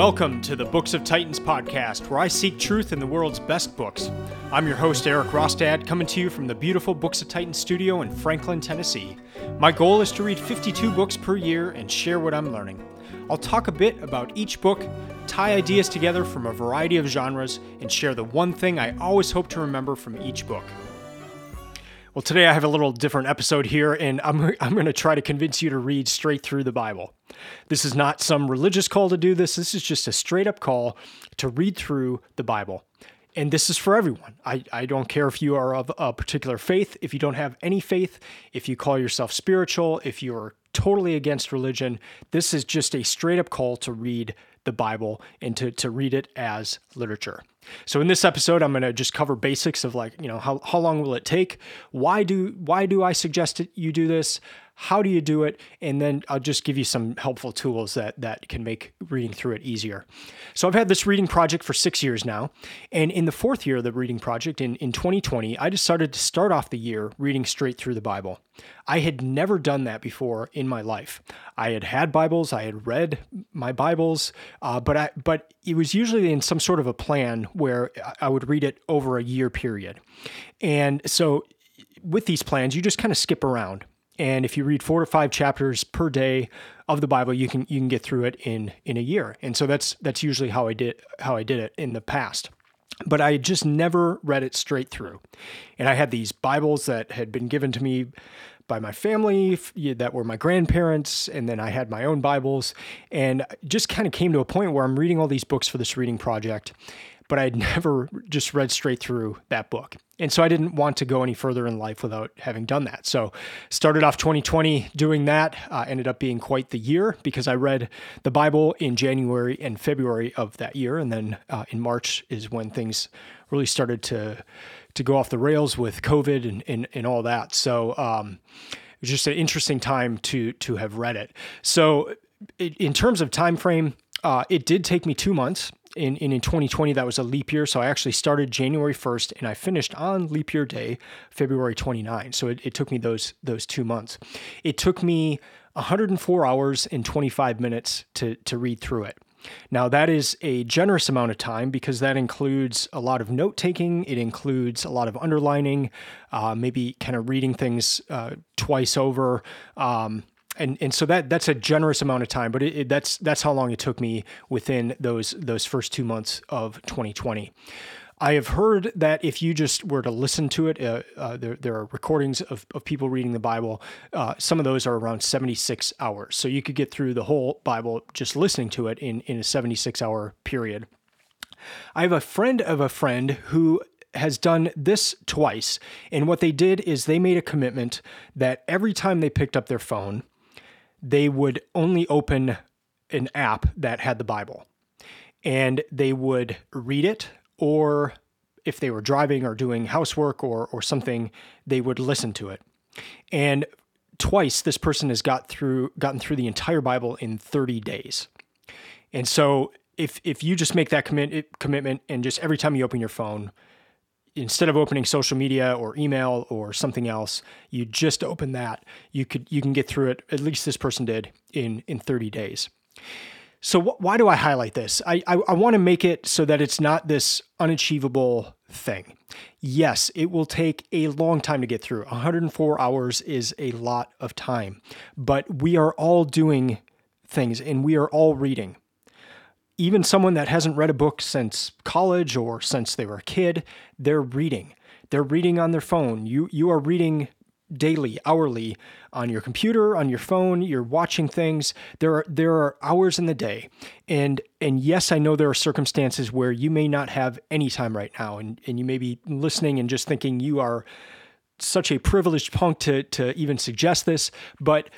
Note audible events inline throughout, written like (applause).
Welcome to the Books of Titans podcast, where I seek truth in the world's best books. I'm your host, Eric Rostad, coming to you from the beautiful Books of Titans studio in Franklin, Tennessee. My goal is to read 52 books per year and share what I'm learning. I'll talk a bit about each book, tie ideas together from a variety of genres, and share the one thing I always hope to remember from each book. Well, today I have a little different episode here, and I'm, (laughs) I'm going to try to convince you to read straight through the Bible. This is not some religious call to do this. This is just a straight up call to read through the Bible. And this is for everyone. I, I don't care if you are of a particular faith, if you don't have any faith, if you call yourself spiritual, if you're totally against religion. This is just a straight up call to read the Bible and to, to read it as literature. So in this episode, I'm going to just cover basics of like, you know, how, how long will it take? Why do why do I suggest that you do this? How do you do it? And then I'll just give you some helpful tools that that can make reading through it easier. So I've had this reading project for six years now. And in the fourth year of the reading project, in, in 2020, I decided to start off the year reading straight through the Bible. I had never done that before in my life. I had had Bibles, I had read my Bibles, uh, but I but it was usually in some sort of a plan where I would read it over a year period. And so with these plans, you just kind of skip around. And if you read four to five chapters per day of the Bible, you can you can get through it in in a year. And so that's that's usually how I did how I did it in the past. But I just never read it straight through. And I had these Bibles that had been given to me by my family that were my grandparents and then I had my own Bibles and just kind of came to a point where I'm reading all these books for this reading project but I'd (laughs) never just read straight through that book. And so I didn't want to go any further in life without having done that. So started off 2020 doing that. Uh, ended up being quite the year because I read the Bible in January and February of that year, and then uh, in March is when things really started to to go off the rails with COVID and and, and all that. So um, it was just an interesting time to to have read it. So in terms of time frame, uh, it did take me two months in, in, in 2020 that was a leap year so i actually started january 1st and i finished on leap year day february 29 so it, it took me those those two months it took me 104 hours and 25 minutes to to read through it now, that is a generous amount of time because that includes a lot of note taking. It includes a lot of underlining, uh, maybe kind of reading things uh, twice over. Um, and and so that that's a generous amount of time, but it, it, that's that's how long it took me within those those first two months of 2020. I have heard that if you just were to listen to it, uh, uh, there, there are recordings of, of people reading the Bible. Uh, some of those are around 76 hours. So you could get through the whole Bible just listening to it in, in a 76 hour period. I have a friend of a friend who has done this twice. And what they did is they made a commitment that every time they picked up their phone, they would only open an app that had the Bible. And they would read it or if they were driving or doing housework or or something they would listen to it. And twice this person has got through gotten through the entire bible in 30 days. And so if if you just make that commit, commitment and just every time you open your phone instead of opening social media or email or something else, you just open that. You could you can get through it. At least this person did in in 30 days. So wh- why do I highlight this? I, I, I want to make it so that it's not this unachievable thing. Yes, it will take a long time to get through. 104 hours is a lot of time, but we are all doing things and we are all reading even someone that hasn't read a book since college or since they were a kid, they're reading. They're reading on their phone. You you are reading daily, hourly on your computer, on your phone, you're watching things. There are there are hours in the day. And and yes, I know there are circumstances where you may not have any time right now and, and you may be listening and just thinking you are such a privileged punk to to even suggest this, but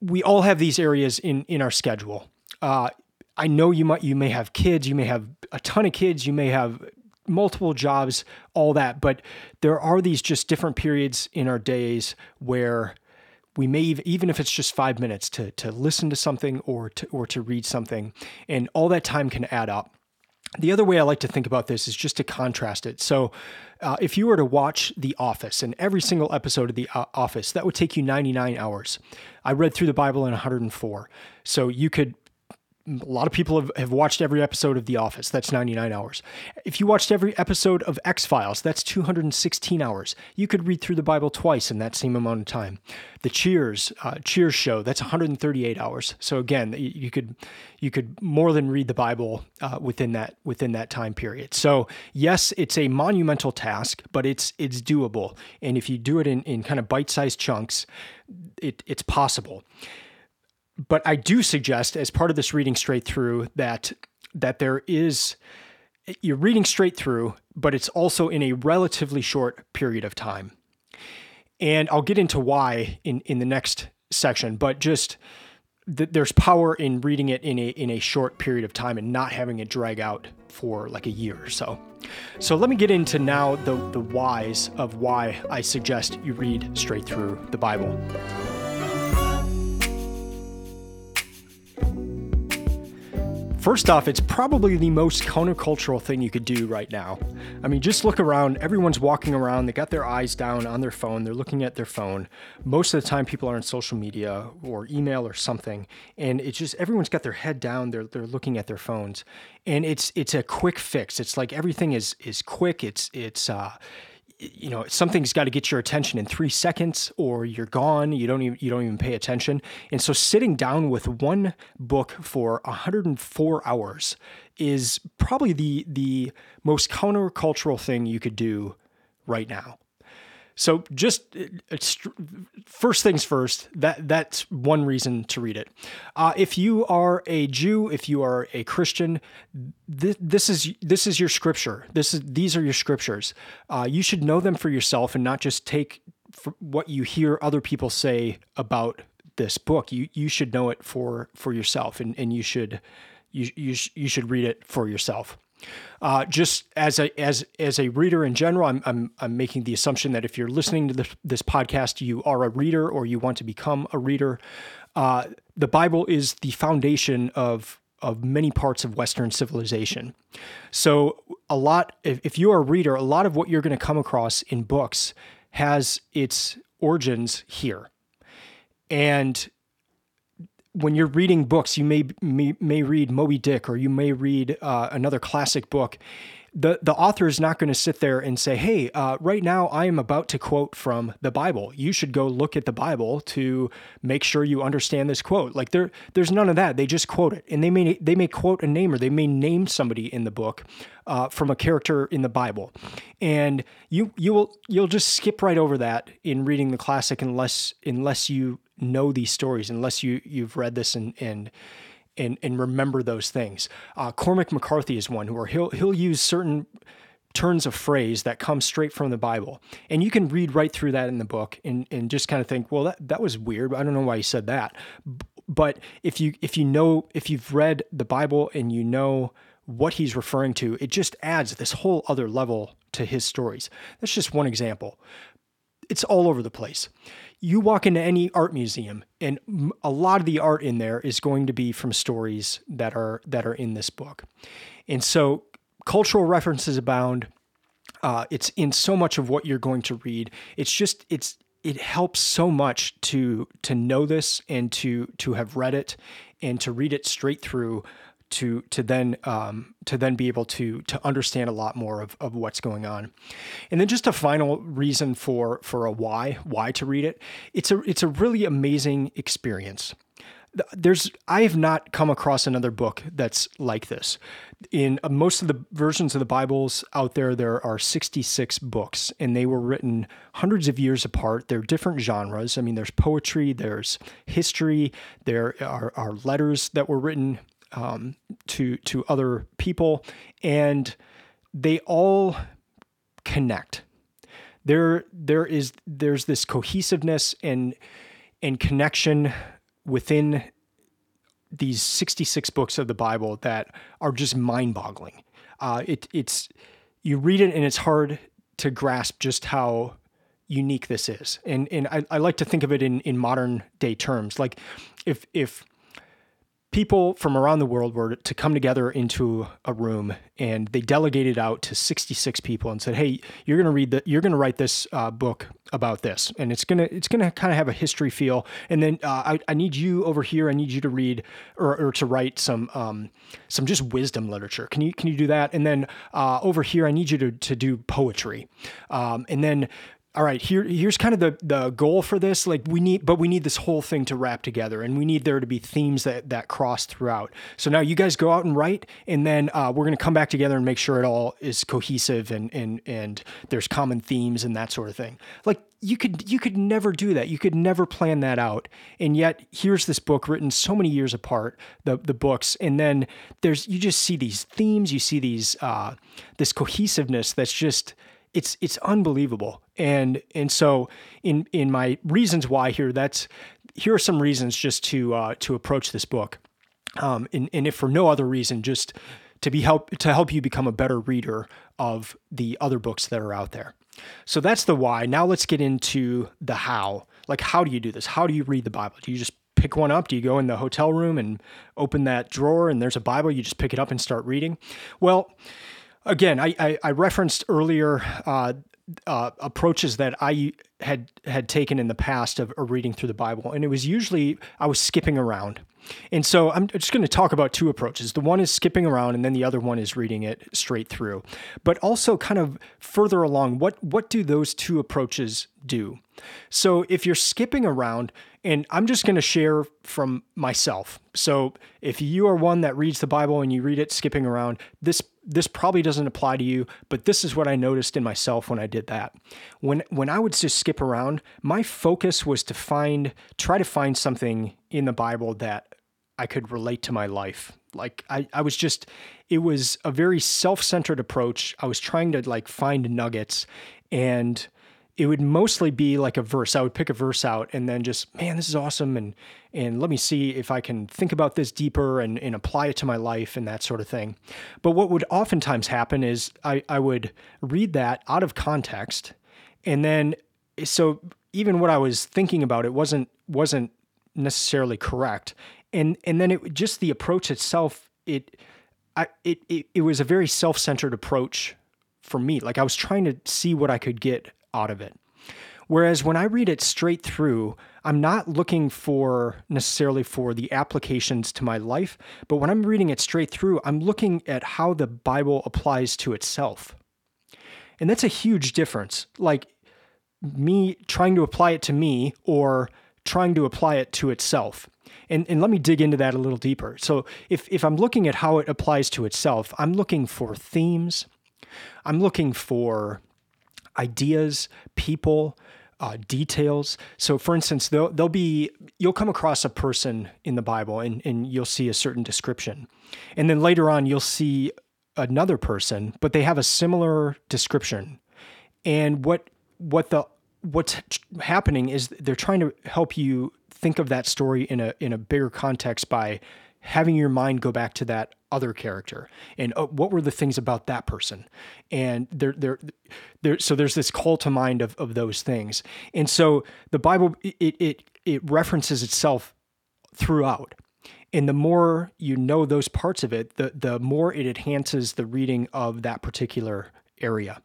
we all have these areas in in our schedule. Uh, I know you might you may have kids, you may have a ton of kids, you may have multiple jobs, all that, but there are these just different periods in our days where we may even if it's just five minutes to to listen to something or to or to read something, and all that time can add up. The other way I like to think about this is just to contrast it. So, uh, if you were to watch The Office and every single episode of The uh, Office, that would take you 99 hours. I read through the Bible in 104. So, you could a lot of people have, have watched every episode of The Office. That's 99 hours. If you watched every episode of X Files, that's 216 hours. You could read through the Bible twice in that same amount of time. The Cheers uh, Cheers show that's 138 hours. So again, you could you could more than read the Bible uh, within that within that time period. So yes, it's a monumental task, but it's it's doable. And if you do it in in kind of bite sized chunks, it, it's possible but I do suggest, as part of this reading straight through, that that there is you're reading straight through, but it's also in a relatively short period of time. And I'll get into why in in the next section, but just th- there's power in reading it in a in a short period of time and not having it drag out for like a year or so. So let me get into now the the whys of why I suggest you read straight through the Bible. First off, it's probably the most countercultural thing you could do right now. I mean, just look around. Everyone's walking around. They got their eyes down on their phone. They're looking at their phone. Most of the time, people are on social media or email or something, and it's just everyone's got their head down. They're they're looking at their phones, and it's it's a quick fix. It's like everything is is quick. It's it's uh, you know something's got to get your attention in three seconds or you're gone. You don't even you don't even pay attention. And so sitting down with one book for 104 hours is probably the the most countercultural thing you could do right now so just first things first, that that's one reason to read it. Uh, if you are a Jew, if you are a Christian, th- this is this is your scripture. This is these are your scriptures. Uh, you should know them for yourself and not just take what you hear other people say about this book. You you should know it for for yourself, and and you should you you, sh- you should read it for yourself. Uh, just as a as as a reader in general, I'm, I'm I'm making the assumption that if you're listening to this this podcast, you are a reader or you want to become a reader. Uh, the Bible is the foundation of of many parts of Western civilization. So a lot, if, if you are a reader, a lot of what you're going to come across in books has its origins here, and when you're reading books, you may, may, may read Moby Dick or you may read uh, another classic book. The, the author is not going to sit there and say, Hey, uh, right now I am about to quote from the Bible. You should go look at the Bible to make sure you understand this quote. Like there, there's none of that. They just quote it, and they may they may quote a name or they may name somebody in the book uh, from a character in the Bible, and you you will you'll just skip right over that in reading the classic unless unless you know these stories unless you you've read this and and and, and remember those things. Uh, Cormac McCarthy is one where he'll he'll use certain turns of phrase that come straight from the Bible, and you can read right through that in the book and and just kind of think, well, that that was weird. I don't know why he said that. But if you if you know if you've read the Bible and you know what he's referring to, it just adds this whole other level to his stories. That's just one example. It's all over the place. You walk into any art museum and a lot of the art in there is going to be from stories that are that are in this book. And so cultural references abound. Uh, it's in so much of what you're going to read. It's just it's it helps so much to to know this and to to have read it and to read it straight through to to then um, to then be able to to understand a lot more of, of what's going on. And then just a final reason for for a why why to read it. It's a it's a really amazing experience. There's I have not come across another book that's like this. In uh, most of the versions of the Bibles out there, there are 66 books, and they were written hundreds of years apart. They're different genres. I mean, there's poetry, there's history, there are, are letters that were written um, to to other people, and they all connect. There there is there's this cohesiveness and and connection within these 66 books of the Bible that are just mind-boggling. Uh, it, it's you read it and it's hard to grasp just how unique this is. And and I, I like to think of it in in modern day terms. Like if if people from around the world were to come together into a room and they delegated out to 66 people and said hey you're going to read the you're going to write this uh, book about this and it's going to it's going to kind of have a history feel and then uh, I, I need you over here i need you to read or, or to write some um, some just wisdom literature. Can you can you do that? And then uh, over here i need you to, to do poetry. Um, and then all right, here here's kind of the the goal for this. Like we need, but we need this whole thing to wrap together, and we need there to be themes that that cross throughout. So now you guys go out and write, and then uh, we're going to come back together and make sure it all is cohesive and and and there's common themes and that sort of thing. Like you could you could never do that. You could never plan that out. And yet here's this book written so many years apart, the the books, and then there's you just see these themes, you see these uh, this cohesiveness that's just it's it's unbelievable. And and so in in my reasons why here, that's here are some reasons just to uh, to approach this book. Um, and, and if for no other reason, just to be help to help you become a better reader of the other books that are out there. So that's the why. Now let's get into the how. Like how do you do this? How do you read the Bible? Do you just pick one up? Do you go in the hotel room and open that drawer and there's a Bible? You just pick it up and start reading? Well, again, I, I, I referenced earlier uh, uh, approaches that I had had taken in the past of, of, reading through the Bible, and it was usually I was skipping around. And so I'm just going to talk about two approaches. The one is skipping around, and then the other one is reading it straight through. But also, kind of further along, what what do those two approaches do? So if you're skipping around, and I'm just going to share from myself. So if you are one that reads the Bible and you read it skipping around, this this probably doesn't apply to you, but this is what I noticed in myself when I did that. When when I would just skip around, my focus was to find try to find something in the Bible that I could relate to my life. Like I, I was just it was a very self-centered approach. I was trying to like find nuggets and it would mostly be like a verse. I would pick a verse out and then just, man, this is awesome. And, and let me see if I can think about this deeper and, and apply it to my life and that sort of thing. But what would oftentimes happen is I, I would read that out of context. And then, so even what I was thinking about, it wasn't, wasn't necessarily correct. And, and then it just the approach itself, it, I, it, it, it was a very self-centered approach for me. Like I was trying to see what I could get out of it. Whereas when I read it straight through, I'm not looking for necessarily for the applications to my life, but when I'm reading it straight through, I'm looking at how the Bible applies to itself. And that's a huge difference. Like me trying to apply it to me or trying to apply it to itself. And, and let me dig into that a little deeper. So, if, if I'm looking at how it applies to itself, I'm looking for themes, I'm looking for ideas, people, uh, details. So, for instance, they'll, there'll be you'll come across a person in the Bible, and and you'll see a certain description, and then later on you'll see another person, but they have a similar description. And what what the what's happening is they're trying to help you think of that story in a in a bigger context by having your mind go back to that other character. And uh, what were the things about that person? And there there there so there's this call to mind of, of those things. And so the bible it it it references itself throughout. And the more you know those parts of it the the more it enhances the reading of that particular area.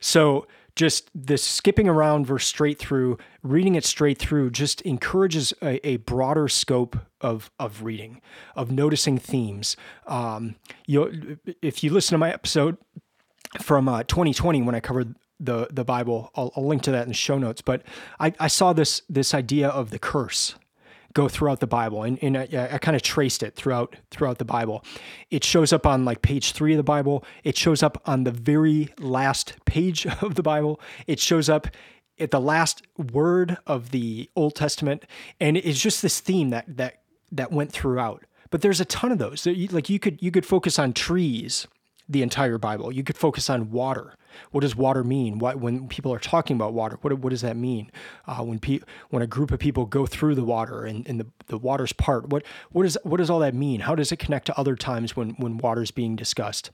So just this skipping around verse straight through, reading it straight through, just encourages a, a broader scope of of reading, of noticing themes. Um, you, if you listen to my episode from uh, 2020 when I covered the the Bible, I'll, I'll, link to that in the show notes. But I, I saw this this idea of the curse go throughout the Bible, and, and I, I kind of traced it throughout throughout the Bible. It shows up on like page three of the Bible. It shows up on the very last page (laughs) of the Bible. It shows up at the last word of the Old Testament, and it's just this theme that that that went throughout. But there's a ton of those. Like you could you could focus on trees the entire Bible. You could focus on water. What does water mean? What, when people are talking about water, what, what does that mean? Uh, when pe- when a group of people go through the water and, and the, the water's part, what what is what does all that mean? How does it connect to other times when when water's being discussed?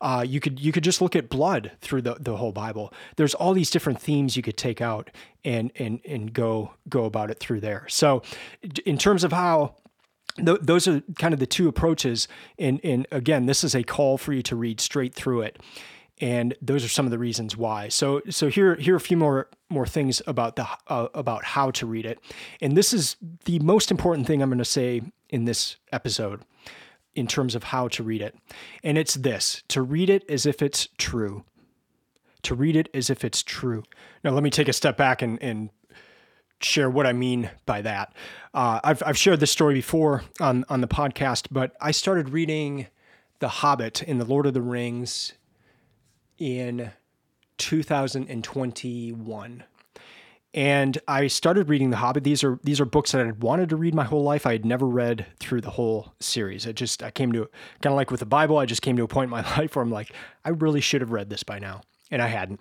Uh, you could you could just look at blood through the, the whole Bible. There's all these different themes you could take out and and and go go about it through there. So in terms of how th- those are kind of the two approaches. And, and again, this is a call for you to read straight through it. And those are some of the reasons why. So, so here, here are a few more more things about the uh, about how to read it. And this is the most important thing I'm going to say in this episode in terms of how to read it. And it's this: to read it as if it's true. To read it as if it's true. Now, let me take a step back and, and share what I mean by that. Uh, I've, I've shared this story before on, on the podcast, but I started reading The Hobbit in The Lord of the Rings in 2021. And I started reading The Hobbit. These are these are books that I had wanted to read my whole life. I had never read through the whole series. I just I came to kind of like with the Bible. I just came to a point in my (laughs) life where I'm like, I really should have read this by now, and I hadn't.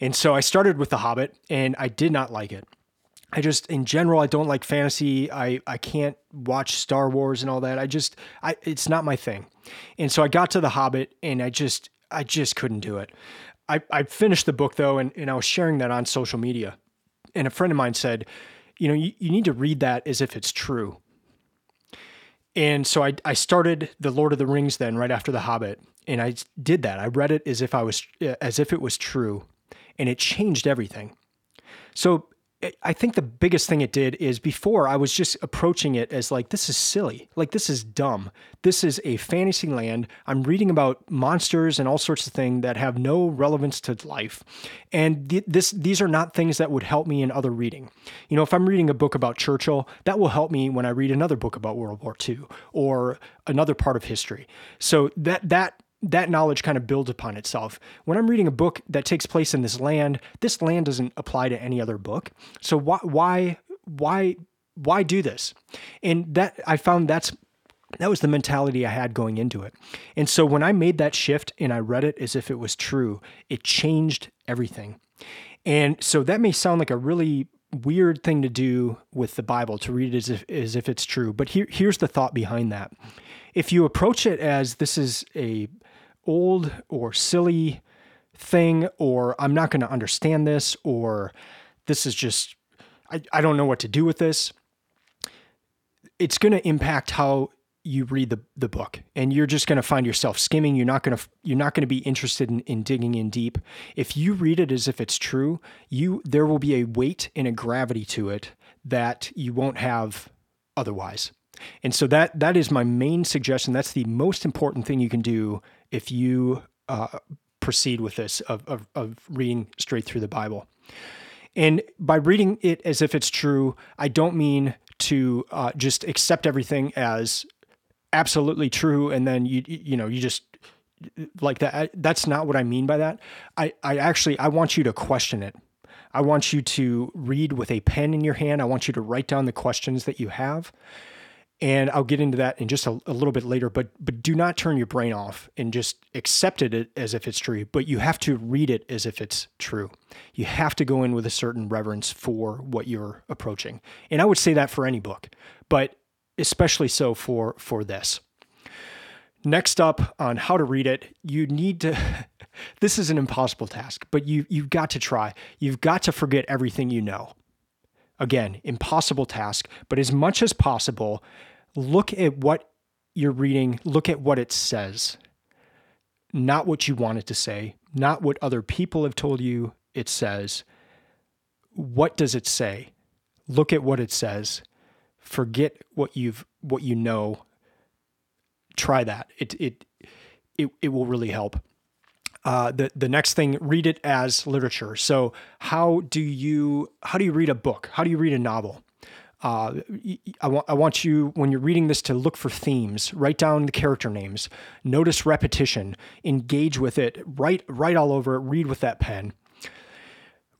And so I started with The Hobbit, and I did not like it. I just in general I don't like fantasy. I I can't watch Star Wars and all that. I just I it's not my thing. And so I got to The Hobbit and I just I just couldn't do it. I, I finished the book though and, and I was sharing that on social media. And a friend of mine said, you know, you, you need to read that as if it's true. And so I, I started The Lord of the Rings then right after The Hobbit. And I did that. I read it as if I was as if it was true. And it changed everything. So I think the biggest thing it did is before I was just approaching it as like, this is silly. Like, this is dumb. This is a fantasy land. I'm reading about monsters and all sorts of things that have no relevance to life. And th- this, these are not things that would help me in other reading. You know, if I'm reading a book about Churchill, that will help me when I read another book about World War II or another part of history. So that, that, that knowledge kind of builds upon itself. When I'm reading a book that takes place in this land, this land doesn't apply to any other book. So why why why why do this? And that I found that's that was the mentality I had going into it. And so when I made that shift and I read it as if it was true, it changed everything. And so that may sound like a really weird thing to do with the Bible to read it as if as if it's true. But here here's the thought behind that. If you approach it as this is a old or silly thing, or I'm not going to understand this, or this is just, I, I don't know what to do with this, it's going to impact how you read the, the book and you're just going to find yourself skimming. You're not going to you're not going to be interested in, in digging in deep. If you read it as if it's true you there will be a weight and a gravity to it that you won't have otherwise. And so that that is my main suggestion. That's the most important thing you can do if you uh, proceed with this of, of, of reading straight through the Bible. And by reading it as if it's true, I don't mean to uh, just accept everything as absolutely true and then you you know you just like that that's not what I mean by that. I I actually I want you to question it. I want you to read with a pen in your hand. I want you to write down the questions that you have and I'll get into that in just a, a, little bit later. But but do not turn your brain off and just accept it as if it's true. But you have to read it as if it's true. You have to go in with a certain reverence for what you're approaching. And I would say that for any book, but especially so for for this. Next up on how to read it, you need to. (laughs) this is an impossible task, but you you've got to try. You've got to forget everything you know. Again, impossible task, but as much as possible, look at what you're reading, look at what it says, not what you want it to say, not what other people have told you it says. What does it say? Look at what it says. Forget what you've what you know. Try that. It it it, it will really help. Uh, the the next thing, read it as literature. So how do you how do you read a book? How do you read a novel? Uh, I, want, I want you, when you're reading this, to look for themes, write down the character names, notice repetition, engage with it, write, write all over it, read with that pen.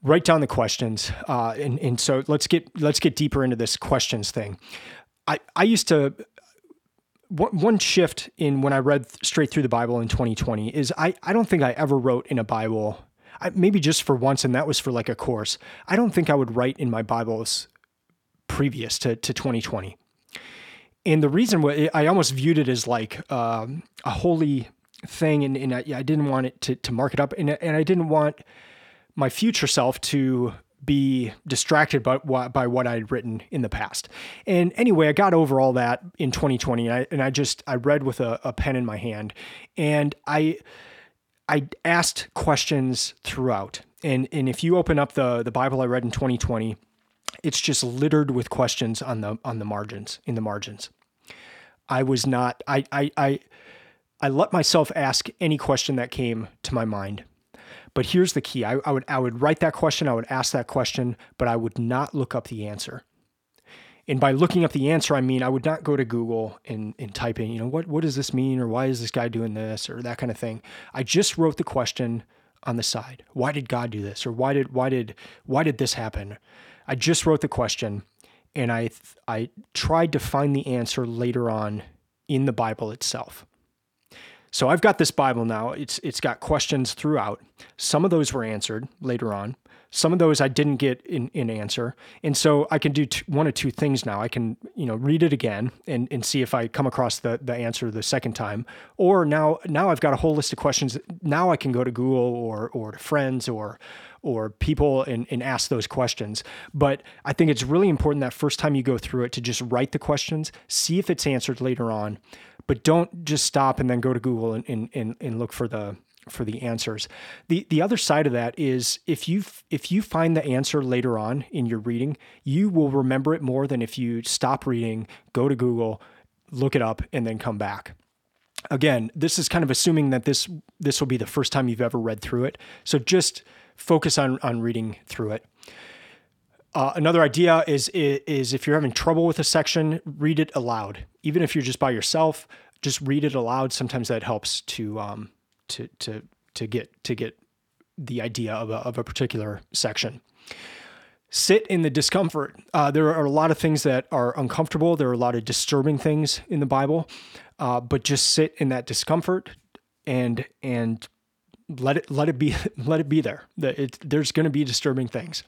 Write down the questions, uh, and and so let's get let's get deeper into this questions thing. I I used to one shift in when I read straight through the Bible in 2020 is I, I don't think I ever wrote in a Bible, I, maybe just for once, and that was for like a course. I don't think I would write in my Bibles previous to, to 2020. And the reason was I almost viewed it as like um, a holy thing, and, and I, I, didn't want it to, to mark it up, and, and I didn't want my future self to be distracted by, by what I'd written in the past. And anyway, I got over all that in 2020 and I, and I just, I read with a, a pen in my hand and I, I asked questions throughout. And, and if you open up the, the Bible I read in 2020, it's just littered with questions on the, on the margins, in the margins. I was not, I, I, I, I let myself ask any question that came to my mind. But here's the key. I, I, would I would write that question, I would ask that question, but I would not look up the answer. And by looking up the answer, I mean I would not go to Google and, and type in, you know, what what does this mean or why is this guy doing this or that kind of thing. I just wrote the question on the side. Why did God do this? Or why did why did why did this happen? I just wrote the question and I I tried to find the answer later on in the Bible itself. So I've got this Bible now. It's it's got questions throughout. Some of those were answered later on. Some of those I didn't get in, in answer. And so I can do two, one of two things now. I can, you know, read it again and, and see if I come across the, the answer the second time. Or now now I've got a whole list of questions. Now I can go to Google or or to friends or or people and, and ask those questions. But I think it's really important that first time you go through it to just write the questions, see if it's answered later on, but don't just stop and then go to Google and, and, and, look for the for the answers. The the other side of that is if you if you find the answer later on in your reading, you will remember it more than if you stop reading, go to Google, look it up and then come back. Again, this is kind of assuming that this this will be the first time you've ever read through it. So just focus on on reading through it. Uh, another idea is, is if you're having trouble with a section, read it aloud. Even if you're just by yourself, just read it aloud. Sometimes that helps to um, to to to get to get the idea of a, of a particular section. Sit in the discomfort. Uh, there are a lot of things that are uncomfortable. There are a lot of disturbing things in the Bible, uh, but just sit in that discomfort and and let it let it be (laughs) let it be there. It, there's going to be disturbing things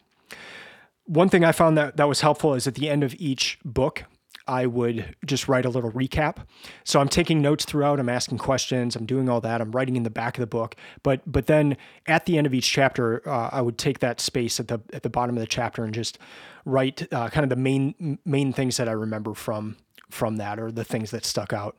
one thing I found that that was helpful is at the end of each book, I would just write a little recap. So I'm taking notes throughout, I'm asking questions, I'm doing all that, I'm writing in the back of the book. But but then at the end of each chapter, uh, I would take that space at the at the bottom of the chapter and just write uh, kind of the main main things that I remember from from that or the things that stuck out.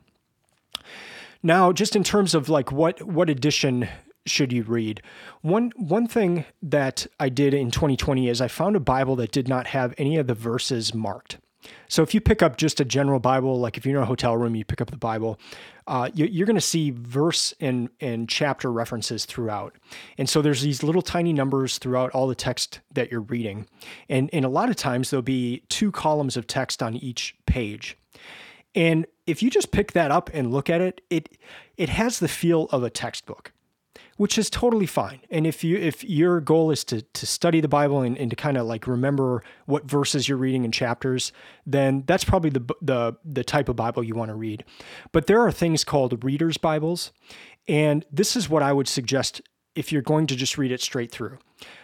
Now, just in terms of like what what edition should you read? One one thing that I did in 2020 is I found a Bible that did not have any of the verses marked. So if you pick up just a general Bible, like if you're in a hotel room, you pick up the Bible, uh, you, are going to see verse and and chapter references throughout. And so there's these little tiny numbers throughout all the text that you're reading, and and a lot of times there'll be two columns of text on each page. And if you just pick that up and look at it, it it has the feel of a textbook which is totally fine. And if you if your goal is to to study the Bible and, and to kind of like remember what verses you're reading in chapters, then that's probably the the the type of Bible you want to read. But there are things called readers Bibles, and this is what I would suggest if you're going to just read it straight through.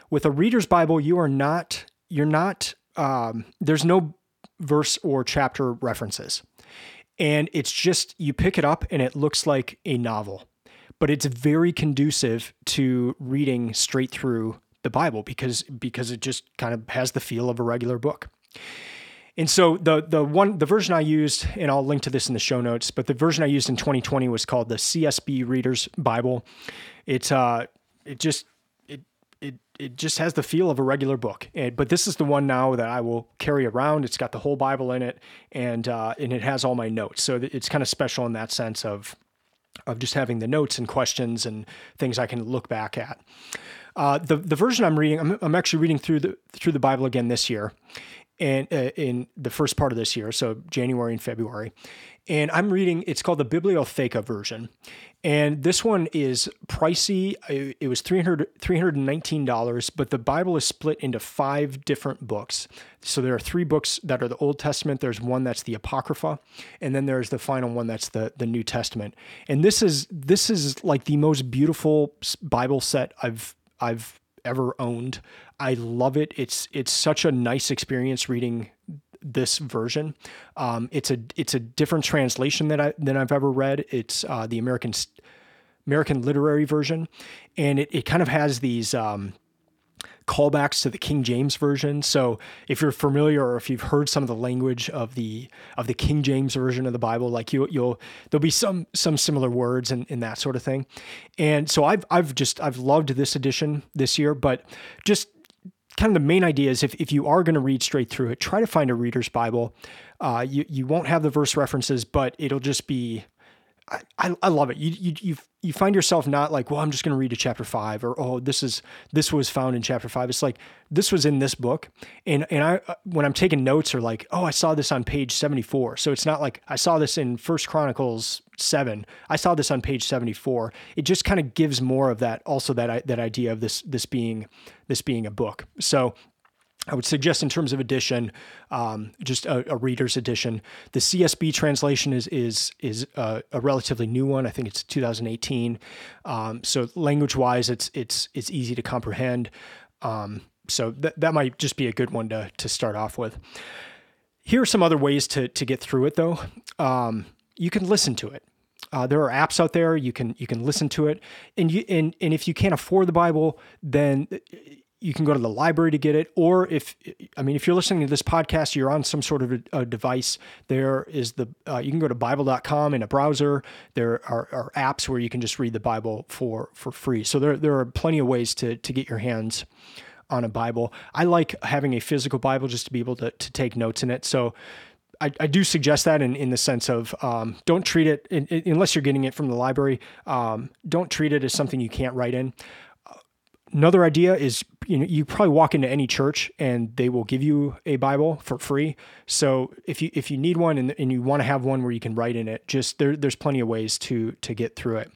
With a reader's Bible, you are not you're not um, there's no verse or chapter references. And it's just you pick it up and it looks like a novel but it's very conducive to reading straight through the Bible because because it just kind of has the feel of a regular book. And so the the one the version I used, and I'll link to this in the show notes, but the version I used in 2020 was called the CSB Reader's Bible. It's uh it just it it it just has the feel of a regular book. And, but this is the one now that I will carry around. It's got the whole Bible in it, and uh, and it has all my notes. So it's kind of special in that sense of of just having the notes and questions and things I can look back at. Uh, the the version I'm reading, I'm, I'm actually reading through the through the Bible again this year, and uh, in the first part of this year, so January and February, and I'm reading. It's called the Bibliotheca version, and this one is pricey. It was 300 $319, but the Bible is split into five different books. So there are three books that are the Old Testament. There's one that's the Apocrypha, and then there's the final one that's the the New Testament. And this is this is like the most beautiful Bible set I've I've ever owned. I love it. It's it's such a nice experience reading this version. Um, it's a it's a different translation that I than I've ever read. It's uh, the American American literary version, and it, it kind of has these um, callbacks to the King James version. So if you're familiar or if you've heard some of the language of the of the King James version of the Bible, like you you'll there'll be some some similar words and, and that sort of thing. And so I've I've just I've loved this edition this year, but just kind of the main idea is if, if you are going to read straight through it, try to find a reader's Bible. Uh, you, you won't have the verse references, but it'll just be I, I love it. You, you, you, you find yourself not like, well, I'm just going to read to chapter five or, oh, this is, this was found in chapter five. It's like, this was in this book. And, and I, uh, when I'm taking notes or like, oh, I saw this on page 74. So it's not like I saw this in first Chronicles seven. I saw this on page 74. It just kind of gives more of that, also that, that idea of this, this being, this being a book. So I would suggest, in terms of edition, um, just a, a, reader's edition. The CSB translation is is is a, a relatively new one. I think it's 2018. Um, so language-wise, it's it's it's easy to comprehend. Um, so that that might just be a good one to to start off with. Here are some other ways to to get through it, though. Um, you can listen to it. Uh, there are apps out there you can you can listen to it, and you and and if you can't afford the Bible, then you can go to the library to get it or if i mean if you're listening to this podcast you're on some sort of a, a device there is the uh, you can go to bible.com in a browser there are, are, apps where you can just read the bible for for free so there, there are plenty of ways to to get your hands on a bible i like having a physical bible just to be able to, to take notes in it so I, I do suggest that in, in the sense of um, don't treat it in, in, unless you're getting it from the library. Um, don't treat it as something you can't write in. Another idea is you know you probably walk into any church and they will give you a Bible for free. So if you if you need one and, and you want to have one where you can write in it, just there, there's plenty of ways to to get through it.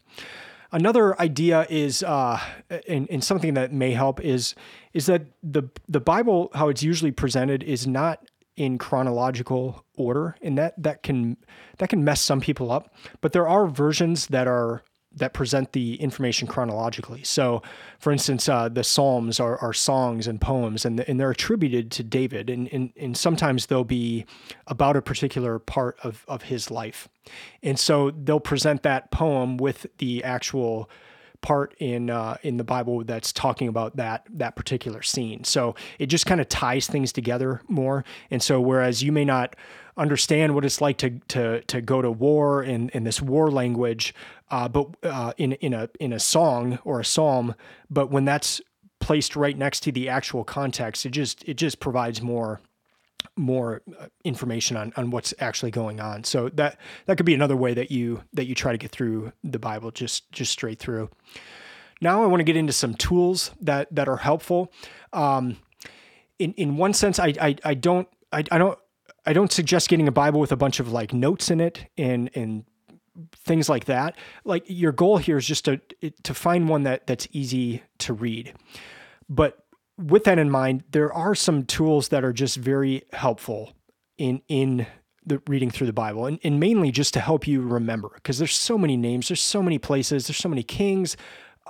Another idea is, uh, and, and something that may help is, is that the the Bible, how it's usually presented, is not in chronological order, and that that can that can mess some people up. But there are versions that are that present the information chronologically. So, for instance, uh, the Psalms are, are, songs and poems, and, and they're attributed to David, and, and, and sometimes they'll be about a particular part of, of his life. And so they'll present that poem with the actual part in uh, in the Bible that's talking about that that particular scene. So it just kind of ties things together more. And so whereas you may not understand what it's like to to to go to war in in this war language, uh, but uh, in in a in a song or a psalm, but when that's placed right next to the actual context, it just it just provides more more uh, information on, on what's actually going on. So that that could be another way that you that you try to get through the Bible just just straight through. Now I want to get into some tools that that are helpful. Um, in in one sense, I I, I don't I, I don't I don't suggest getting a Bible with a bunch of like notes in it and and things like that. Like your goal here is just to to find one that that's easy to read. But with that in mind, there are some tools that are just very helpful in in the reading through the Bible, and, and mainly just to help you remember, because there's so many names, there's so many places, there's so many kings,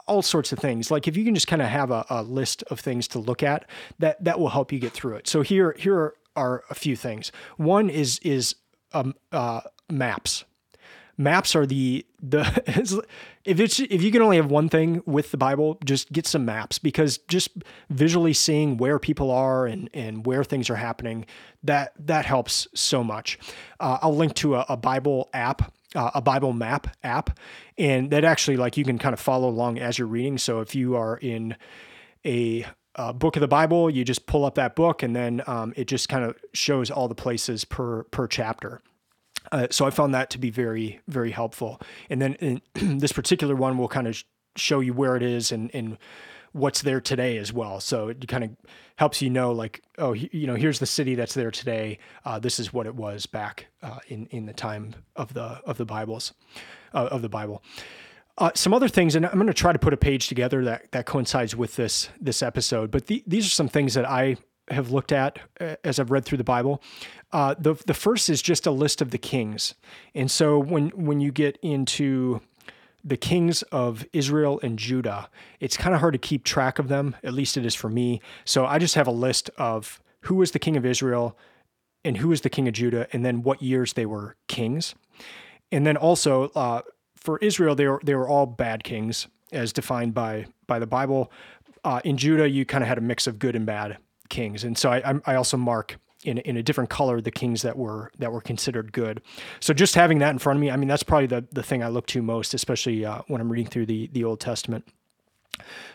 all sorts of things. Like if you can just kind of have a, a list of things to look at, that that will help you get through it. So here here are, a few things. One is is um, uh, maps maps are the the (laughs) if it's if you can only have one thing with the Bible, just get some maps because just visually seeing where people are and and where things are happening that that helps so much. Uh, I'll link to a, a Bible app. Uh, a Bible map app, and that actually like you can kind of follow along as you're reading. So if you are in a uh, book of the Bible, you just pull up that book, and then um, it just kind of shows all the places per per chapter. Uh, so I found that to be very, very helpful. And then (clears throat) this particular one will kind of show you where it is and, and what's there today as well. So it kind of helps you know, like, oh, you know, here's the city that's there today. Uh, this is what it was back uh, in in the time of the of the Bibles, uh, of the Bible. Uh, some other things, and I'm going to try to put a page together that that coincides with this this episode. But the, these are some things that I have looked at uh, as I've read through the Bible. Uh, the the first is just a list of the kings, and so when when you get into the kings of Israel and Judah, it's kind of hard to keep track of them. At least it is for me. So I just have a list of who was the king of Israel and who was the king of Judah, and then what years they were kings. And then also uh, for Israel, they were they were all bad kings as defined by by the Bible. uh, in Judah, you kind of had a mix of good and bad kings, and so I, I also mark in in a different color the kings that were that were considered good. So just having that in front of me, I mean, that's probably the the thing I look to most, especially uh, when I'm reading through the the Old Testament.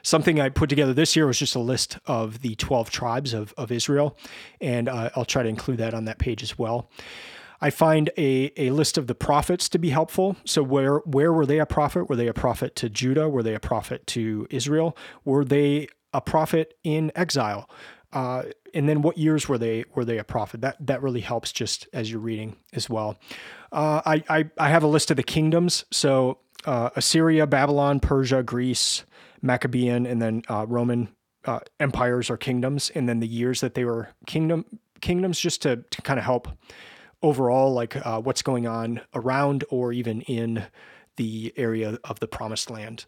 Something I put together this year was just a list of the 12 tribes of, of Israel, and uh, I'll try to include that on that page as well. I find a, a list of the prophets to be helpful. So where where were they a prophet? Were they a prophet to Judah? Were they a prophet to Israel? Were they a prophet in exile? Uh, and then what years were they were they a prophet? That that really helps just as you're reading as well. Uh, I, I I have a list of the kingdoms. So uh, Assyria, Babylon, Persia, Greece, Maccabean, and then uh, Roman uh, empires or kingdoms, and then the years that they were kingdom kingdoms, just to, to kind of help overall, like uh, what's going on around or even in the area of the promised land.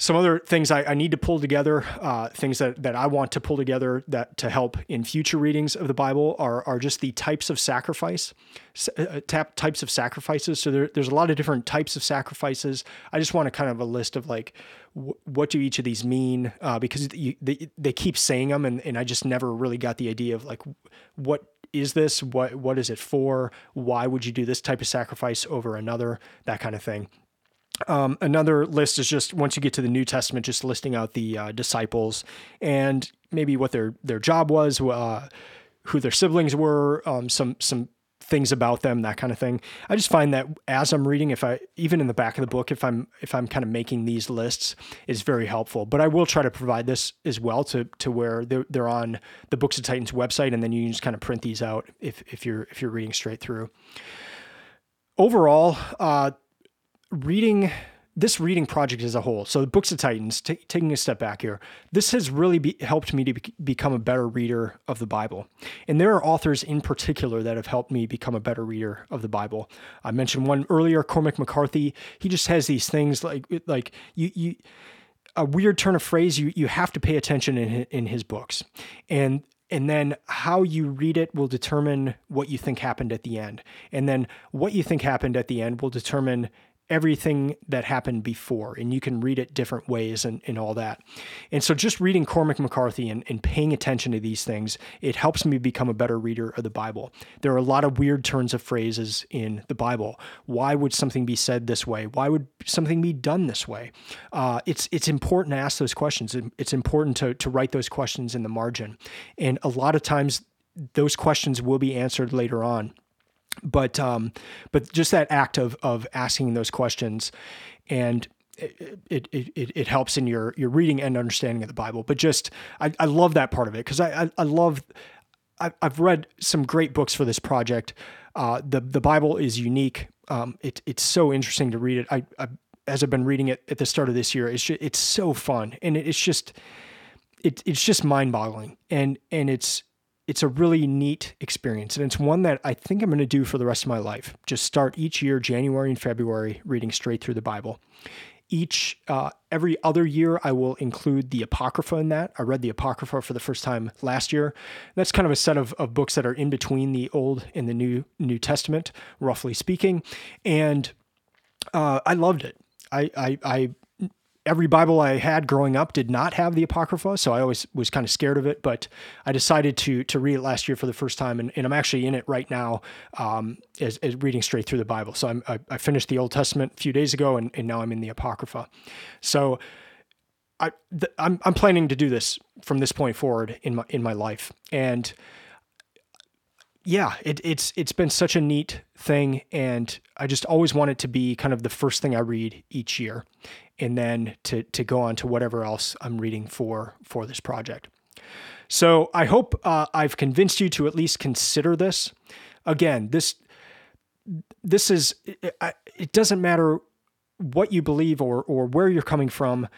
Some other things I, I need to pull together, uh, things that, that I want to pull together that to help in future readings of the Bible are, are just the types of sacrifice, uh, tap, types of sacrifices. So there, there's a lot of different types of sacrifices. I just want to kind of a list of like, what do each of these mean? Uh, because you, they, they keep saying them and, and I just never really got the idea of like, what is this? What what is it for? Why would you do this type of sacrifice over another? That kind of thing. Um, another list is just once you get to the New Testament, just listing out the uh, disciples and maybe what their their job was, uh, who their siblings were, um, some some things about them, that kind of thing. I just find that as I'm reading, if I even in the back of the book, if I'm if I'm kind of making these lists, is very helpful. But I will try to provide this as well to to where they're, they're on the Books of Titans website, and then you can just kind of print these out if if you're if you're reading straight through. Overall, uh, reading this reading project as a whole, so the Books of Titans, t- taking a step back here, this has really be, helped me to be, become a better reader of the Bible. And there are authors in particular that have helped me become a better reader of the Bible. I mentioned one earlier, Cormac McCarthy. He just has these things like like you you a weird turn of phrase. You you have to pay attention in in his books, and and then how you read it will determine what you think happened at the end. And then what you think happened at the end will determine everything that happened before and you can read it different ways and, and all that. And so just reading cormac mccarthy and, and paying attention to these things it helps me become a better reader of the bible. There are a lot of weird turns of phrases in the bible. Why would something be said this way? Why would something be done this way? Uh, it's it's important to ask those questions. It's important to, to write those questions in the margin. And a lot of times those questions will be answered later on but um, but just that act of of asking those questions and it, it, it, it helps in your, your reading and understanding of the Bible. But just, I, I love that part of it because I, I, I, love, I, I've read some great books for this project. Uh, the, the Bible is unique. Um, it, it's so interesting to read it. I, I, as I've been reading it at the start of this year, it's just, it's so fun. And it's just, it, it's just mind boggling. And, and it's, it's a really neat experience. And it's one that I think I'm going to do for the rest of my life. Just start each year, January and February, reading straight through the Bible. Each, uh, every other year, I will include the Apocrypha in that. I read the Apocrypha for the first time last year. That's kind of a set of, of books that are in between the Old and the New New Testament, roughly speaking. And uh, I loved it. I, I, I every Bible I had growing up did not have the Apocrypha, so I always was kind of scared of it. But I decided to to read it last year for the first time, and, and I'm actually in it right now, um, as, as, reading straight through the Bible. So I'm, I, I finished the Old Testament a few days ago, and, and now I'm in the Apocrypha. So I th- I'm I'm planning to do this from this point forward in my in my life, and yeah, it, it's it's been such a neat thing, and I just always want it to be kind of the first thing I read each year, and then to to go on to whatever else I'm reading for for this project. So I hope uh, I've convinced you to at least consider this. Again, this this is it, doesn't matter what you believe or or where you're coming from.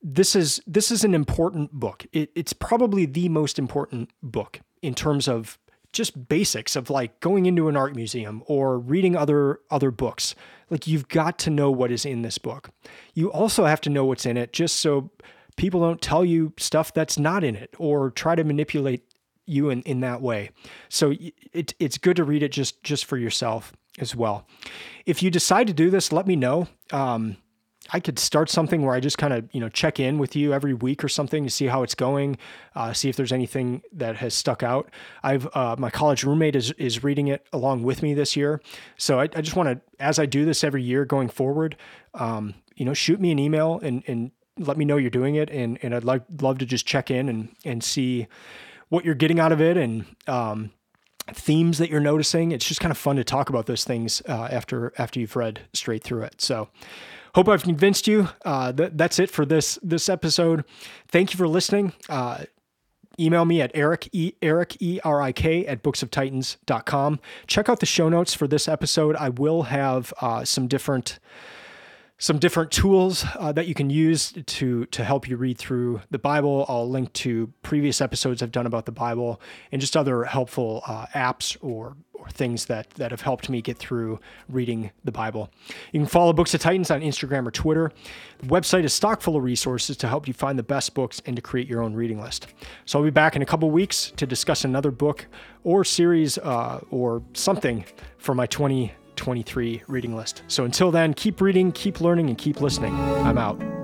This is this is an important book. It, it's probably the most important book in terms of just basics of like going into an art museum or reading other other books. Like you've got to know what is in this book. You also have to know what's in it just so people don't tell you stuff that's not in it or try to manipulate you in, in that way. So it, it's good to read it just just for yourself as well. If you decide to do this, let me know. Um, I could start something where I just kind of you know check in with you every week or something to see how it's going, uh, see if there's anything that has stuck out. I've uh, my college roommate is is reading it along with me this year, so I, I just want to as I do this every year going forward, um, you know, shoot me an email and and let me know you're doing it, and and I'd like love to just check in and and see what you're getting out of it and um, themes that you're noticing. It's just kind of fun to talk about those things uh, after after you've read straight through it. So. Hope I've convinced you. Uh, th- that's it for this this episode. Thank you for listening. Uh, email me at eric e eric e r i k at booksoftitans.com. Check out the show notes for this episode. I will have uh, some different some different tools uh, that you can use to to help you read through the Bible. I'll link to previous episodes I've done about the Bible and just other helpful uh, apps or or things that that have helped me get through reading the Bible. You can follow Books of Titans on Instagram or Twitter. The website is stock full of resources to help you find the best books and to create your own reading list. So I'll be back in a couple weeks to discuss another book or series uh, or something for my 20- 23 reading list. So until then, keep reading, keep learning, and keep listening. I'm out.